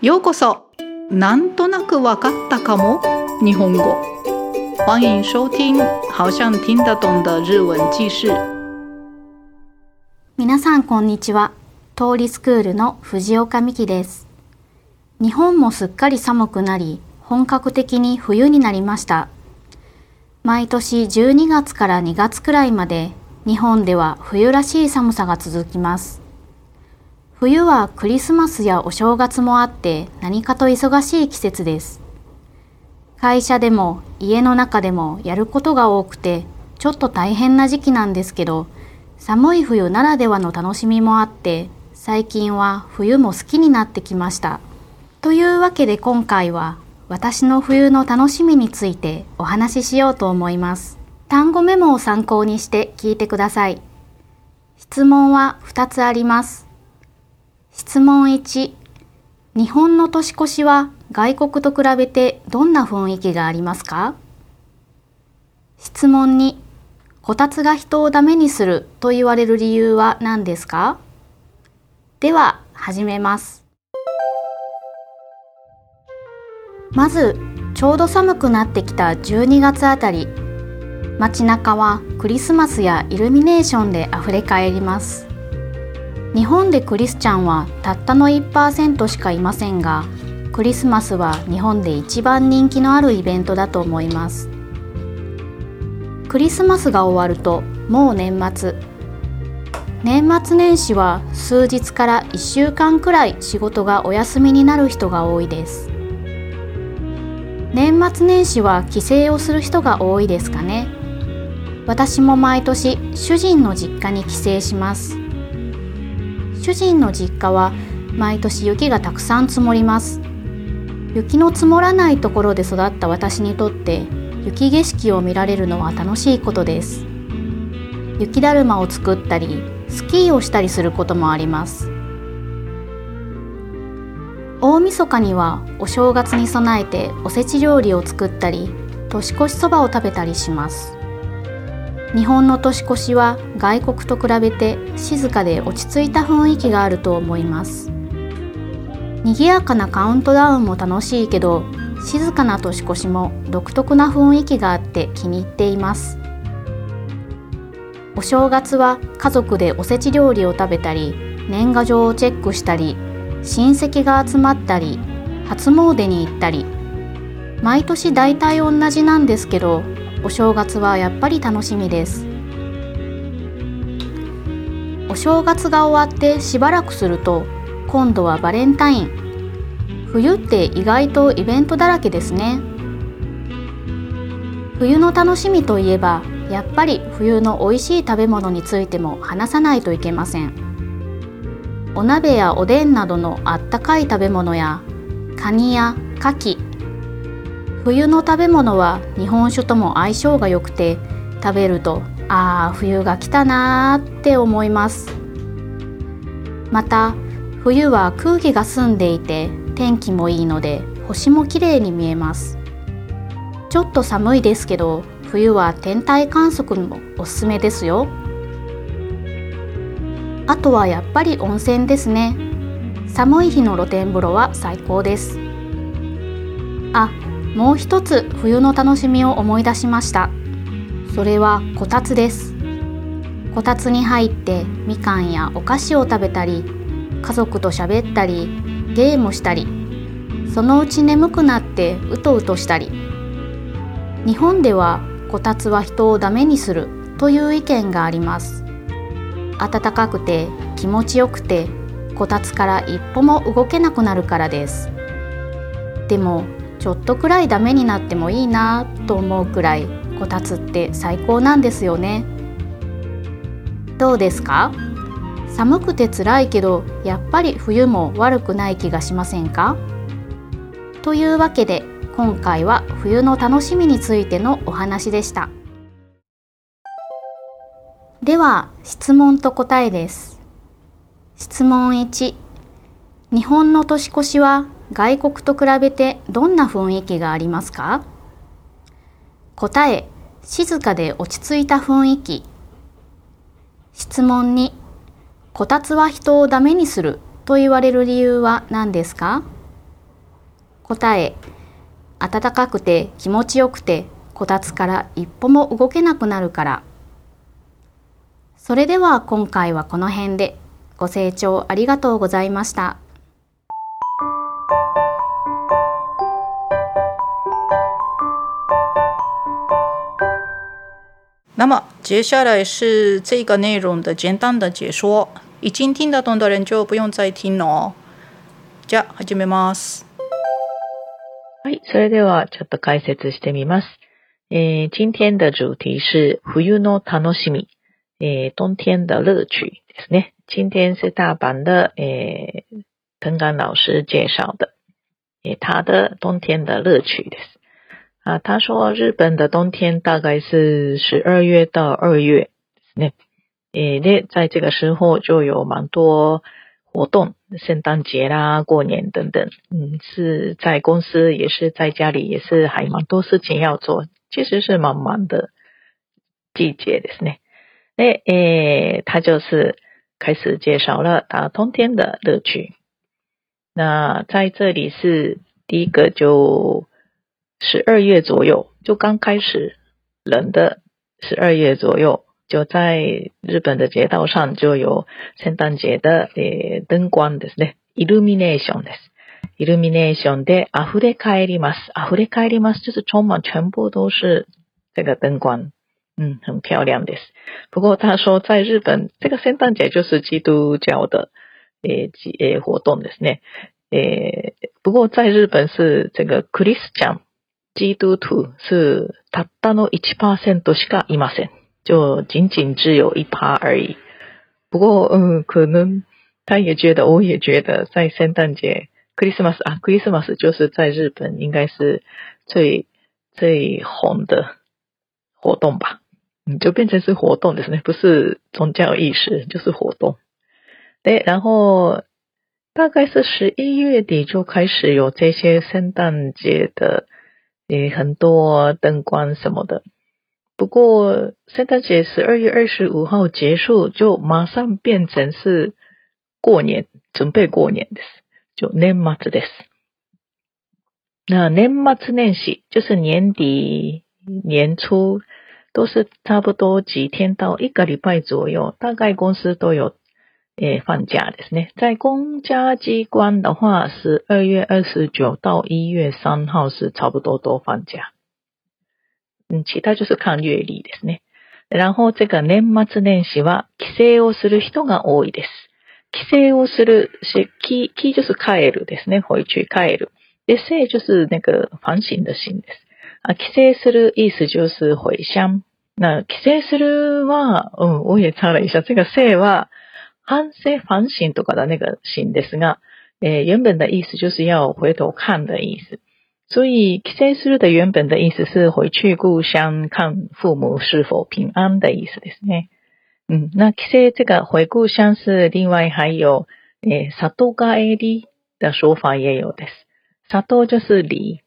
ようこそ。なんとなくわかったかも。日本語。欢迎收听好像听得懂的日文記事。皆さんこんにちは。通りスクールの藤岡美希です。日本もすっかり寒くなり本格的に冬になりました。毎年12月から2月くらいまで日本では冬らしい寒さが続きます。冬はクリスマスやお正月もあって何かと忙しい季節です。会社でも家の中でもやることが多くてちょっと大変な時期なんですけど寒い冬ならではの楽しみもあって最近は冬も好きになってきました。というわけで今回は私の冬の楽しみについてお話ししようと思います。単語メモを参考にして聞いてください。質問は2つあります。質問1日本の年越しは外国と比べてどんな雰囲気がありますか？質問2こたつが人をダメにすると言われる理由は何ですか？では始めます。まずちょうど寒くなってきた12月あたり。街中はクリスマスやイルミネーションであふれかえります。日本でクリスチャンはたったの1%しかいませんがクリスマスは日本で一番人気のあるイベントだと思います。クリスマスが終わるともう年末。年末年始は数日から1週間くらい仕事がお休みになる人が多いです。年末年始は帰省をする人が多いですかね。私も毎年主人の実家に帰省します。主人の実家は毎年雪がたくさん積もります。雪の積もらないところで育った私にとって雪景色を見られるのは楽しいことです。雪だるまを作ったりスキーをしたりすることもあります。大晦日にはお正月に備えておせち料理を作ったり年越しそばを食べたりします。日本の年越しは外国と比べて静かで落ち着いた雰囲気があると思います。賑やかなカウントダウンも楽しいけど静かな年越しも独特な雰囲気があって気に入っています。お正月は家族でおせち料理を食べたり年賀状をチェックしたり親戚が集まったり初詣に行ったり。毎年大体同じなんですけどお正月はやっぱり楽しみです。お正月が終わってしばらくすると今度はバレンタイン。冬って意外とイベントだらけですね。冬の楽しみといえばやっぱり冬の美味しい食べ物についても話さないといけません。お鍋やおでんなどのあったかい食べ物やカニやカキ冬の食べ物は日本酒とも相性が良くて食べるとああ冬が来たなーって思います。また冬は空気が澄んでいて天気もいいので星も綺麗に見えます。ちょっと寒いですけど冬は天体観測もおすすめですよ。あとはやっぱり温泉ですね。寒い日の露天風呂は最高です。もう一つ冬の楽しみを思い出しました。それはこたつです。こたつに入ってみかんやお菓子を食べたり家族と喋ったりゲームしたりそのうち眠くなってうとうとしたり。日本ではこたつは人をダメにするという意見があります。暖かくて気持ちよくてこたつから一歩も動けなくなるからです。でもちょっとくらいダメになってもいいなと思うくらいこたつって最高なんですよね。どうですか？寒くて辛いけどやっぱり冬も悪くない気がしませんか？というわけで今回は冬の楽しみについてのお話でした。では質問と答えです。質問1日本の年越しは外国と比べてどんな雰囲気がありますか？答え、静かで落ち着いた雰囲気。質問に、こたつは人をダメにすると言われる理由は何ですか？答え、暖かくて気持ちよくて、こたつから一歩も動けなくなるから。それでは今回はこの辺で。ご清聴ありがとうございました。那么接下来是这个内容的简单的解说，已经听得懂的人就不用再听了。じゃあ始めます。はい、それではちょっと解説してみます。えー、今天的主题是冬の楽しみ。诶，冬天的乐趣ですね。今天是大阪的诶，藤冈老师介绍的，诶，他的冬天的乐趣です。啊，他说日本的冬天大概是十二月到二月ですね。诶，那在这个时候就有蛮多活动，圣诞节啦、过年等等。嗯，是在公司也是在家里也是还蛮多事情要做，其实是蛮忙的季节ですね。那诶，他就是开始介绍了他冬天的乐趣。那在这里是第一个，就 十二月左右，就刚开始冷的十二月左右，就在日本的街道上就有圣诞节的诶灯光ですね。イルミネーションです。イルミネーションで溢れ返ります。溢れ返ります就是充满，全部都是这个灯光。嗯，很漂亮的。不过他说，在日本这个圣诞节就是基督教的诶诶活动ですね。诶，不过在日本是这个クリスチャン基督徒是たったの一%しかいません，就仅仅只有一趴而已。不过嗯，可能他也觉得，我也觉得，在圣诞节クリスマス啊，クリスマス就是在日本应该是最最红的活动吧。嗯，就变成是活动的，呢，不是宗教意识，就是活动。对，然后大概是十一月底就开始有这些圣诞节的， 诶，很多灯光什么的。不过圣诞节十二月二十五号结束，就马上变成是过年，准备过年的，就年末です。那年末年始就是年底年初。都是差不多几天到一个礼拜左右，大概公司都有诶放假ですね。在公家机关的话，是二月二十九到一月三号是差不多都放假。嗯，其他就是看月历ですね。然后这个年末年始は帰省をする人が多いです。帰省をするし、帰、帰就是帰るですね。回去帰る。で、省就是那个反省的省です。啊，帰省する意思就是回乡。那帰省するは、うん、我也查了一下，这个省は反省反省とか的那个省ですが、え原本的意思就是要回头看的意思。所以帰省する的原本的意思是回去故乡看父母是否平安的意思ですね。嗯，那帰省这个回故乡是另外还有诶里帰り的说法也有です。里就是离，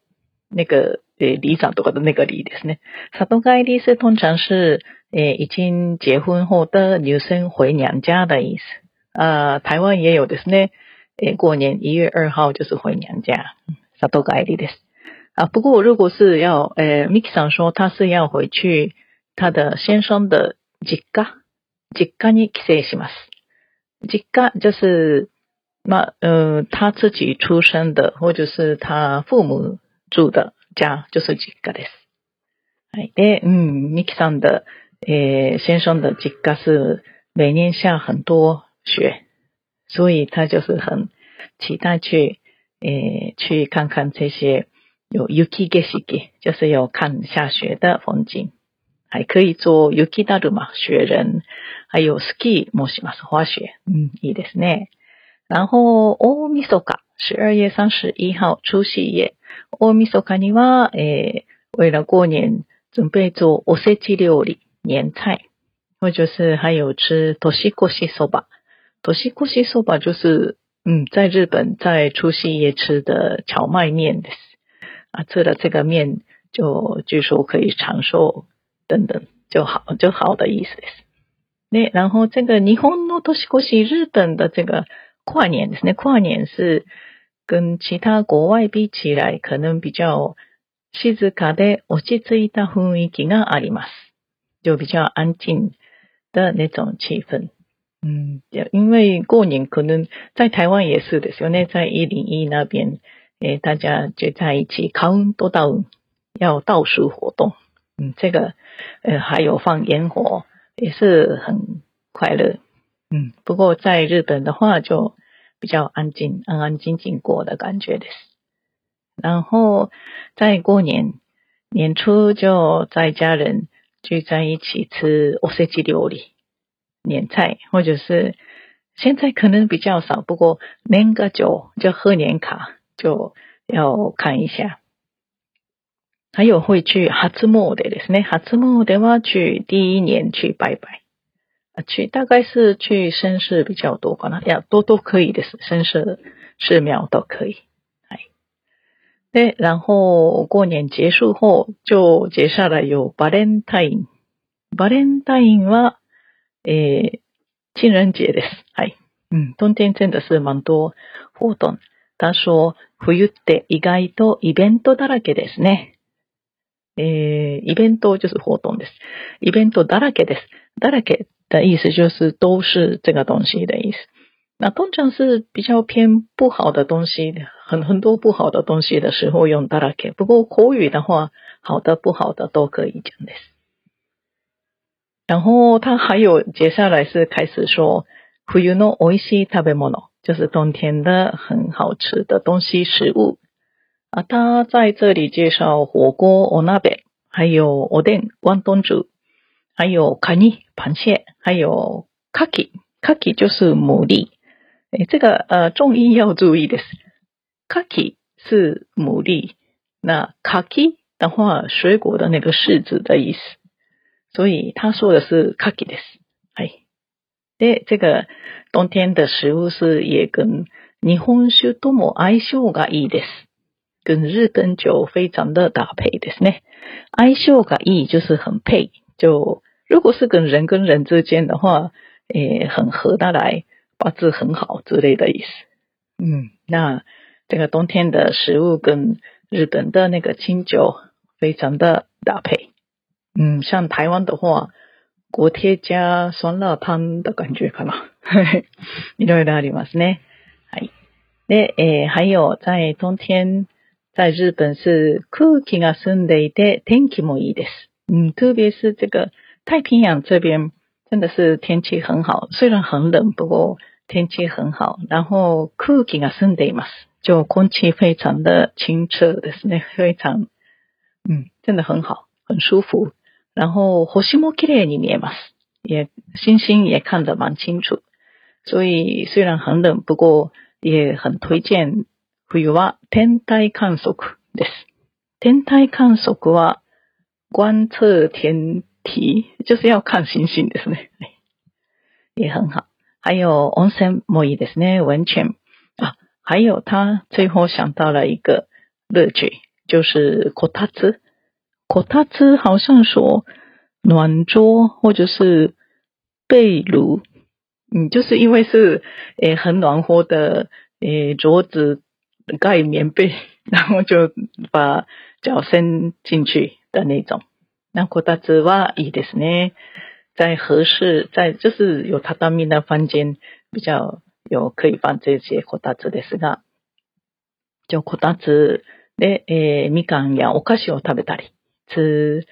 那个。诶，里长とか的那个里ですね。里帰り是通常是诶已经结婚后的女生回娘家的意思。啊，台湾也有ですね。诶，过年一月二号就是回娘家。里帰りです。啊，不过如果是要诶，Miki さん说他是要回去他的先生的実家，実家に帰省します。実家就是嘛，呃，他自己出生的，或者是他父母住的。家就是実家です。はい。で、うん、ミキさん的、えー、先生的実家是每年下很多雪，所以他就是很期待去，诶、去看看这些有雪景色，就是有看下雪的风景，还可以做雪だるま、雪人，还有 ski もします、滑雪。嗯，いいですね。然后大晦日、十二月三十一号除夕夜。大晦日には、えー、为了过年准备做おせち料理、年菜，或者是还有吃年越しそば。年越しそば就是，嗯，在日本在除夕夜吃的荞麦面です。啊，吃了这个面就据说可以长寿等等，就好就好的意思です。ね、然后这个日本の年越し、日本的这个跨年ですね。跨年是 跟其他国外比起来，可能比较静かで落ち着いた雰囲気があります。就比较安静的那种气氛。嗯，因为过年可能在台湾也是的，有呢，在一零一那边，诶，大家就在一起 count down，要倒数活动。嗯，这个呃还有放烟火，也是很快乐。嗯，不过在日本的话就比较安静，安安静静过的感觉的。然后在过年年初就在家人聚在一起吃おせち料理。年菜，或者是现在可能比较少，不过年个酒就贺年卡就要看一下。还有会去初詣ですね。初詣は去第一年去拜拜， 去大概是去绅士比较多かな。呀，都都可以です。绅士寺庙都可以。哎，对，然后过年结束后就接下来有バレンタイン。バレンタインはえー、情人节です。はい。うん、冬天真的是蛮多活动。他说、冬って意外とイベントだらけですね。えー、イベント就是活动です。イベントだらけです。だらけ的意思就是都是这个东西的意思。那通常是比较偏不好的东西，很很多不好的东西的时候用だらけ。不过口语的话，好的不好的都可以讲です。然后他还有接下来是开始说冬の美味しい食べ物，就是冬天的很好吃的东西食物啊。他在这里介绍火锅お鍋，还有おでん关东煮，还有カニ 螃蟹，还有カキカキ就是牡蛎。诶，这个呃中医要注意的是，カキ是牡蛎，那カキ的话水果的那个柿子的意思。所以他说的是カキです。はい。で、这个冬天的食物是也跟日本酒とも相性がいいです。跟日本酒非常的搭配ですね。相性がいい就是很配。就 如果是跟人跟人之间的话，诶，很合得来，八字很好之类的意思。嗯，那这个冬天的食物跟日本的那个清酒非常的搭配。嗯，像台湾的话，锅贴加酸辣汤的感觉かな。いろいろありますね。はい。で、えー、还有在冬天，在日本是空気が澄んでいて天気もいいです。嗯，特别是这个 太平洋这边真的是天气很好，虽然很冷，不过天气很好。然后空気が澄んでいます，就空气非常的清澈ですね，非常，嗯，真的很好，很舒服。然后星も綺麗に見えます。也星星也看得蛮清楚。所以虽然很冷，不过也很推荐冬は天体観測です。天体観測は观测天体，就是要看星星ですね。也很好。还有温泉もいいですね，温泉啊。还有他最后想到了一个乐趣，就是こたつ。こたつ好像说暖桌或者是被炉，嗯，就是因为是诶很暖和的诶桌子盖棉被，然后就把脚伸进去的那种。 那こたつはいいですね，在合适在就是有榻榻米的房间比较有可以放这些こたつですが、就こたつでえみかんやお菓子を食べたり。吃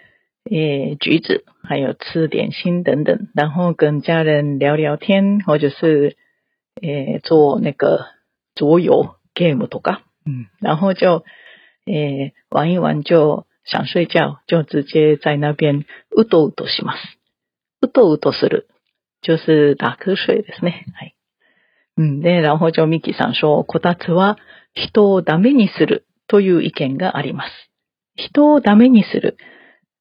诶橘子，还有吃点心等等，然后跟家人聊聊天，或者是诶做那个桌游 game とか，嗯，然后就诶玩一玩就想睡觉，就直接在那边うとうとします。うとうとする就是打瞌睡ですね。はい。うんで、然后就ミキさん说、こたつは人をダメにするという意見があります。人をダメにする。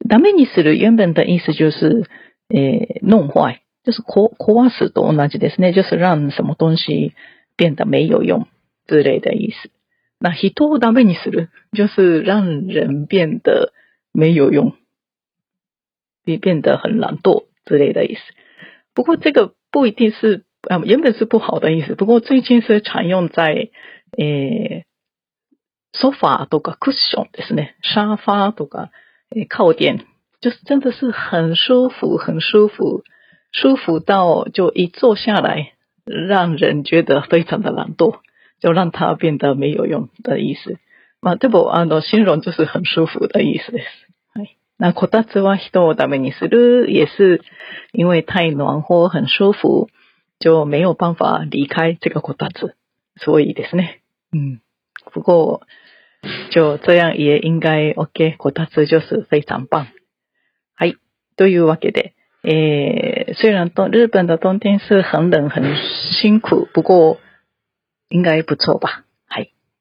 ダメにする原本的意思就是、えー、弄坏，就是壊壊すと同じですね。就是让什么东西变得没有用之类的意思。那人をダメにする，就是让人变得没有用，变变得很懒惰之类的意思。不过这个不一定是，呃，原本是不好的意思。不过最近是常用在， えー、ソファーとかクッションですね。沙发とか、え靠垫，就是真的是很舒服，很舒服，舒服到就一坐下来，让人觉得非常的懒惰， 就让它变得没有用的意思。まあ、でも、あの、形容就是很舒服的意思です。はい。那こたつは人をダメにする，也是因为太暖和，很舒服，就没有办法离开这个こたつ。所以ですね。うん。不过、就这样也应该 OK。こたつ就是非常棒。はい。というわけで、えー、虽然日本的冬天是很冷很辛苦，不过应该不错吧。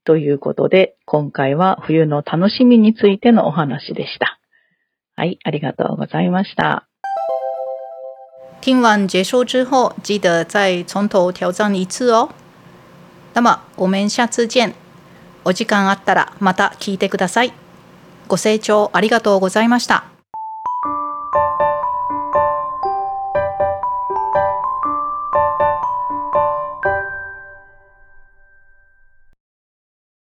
ということで、今回は冬の楽しみについてのお話でした。はい、ありがとうございました。听完结束之后，记得再从头挑战一次哦。那么我们下次见。お時間あったらまた聞いてください。ご清聴ありがとうございました。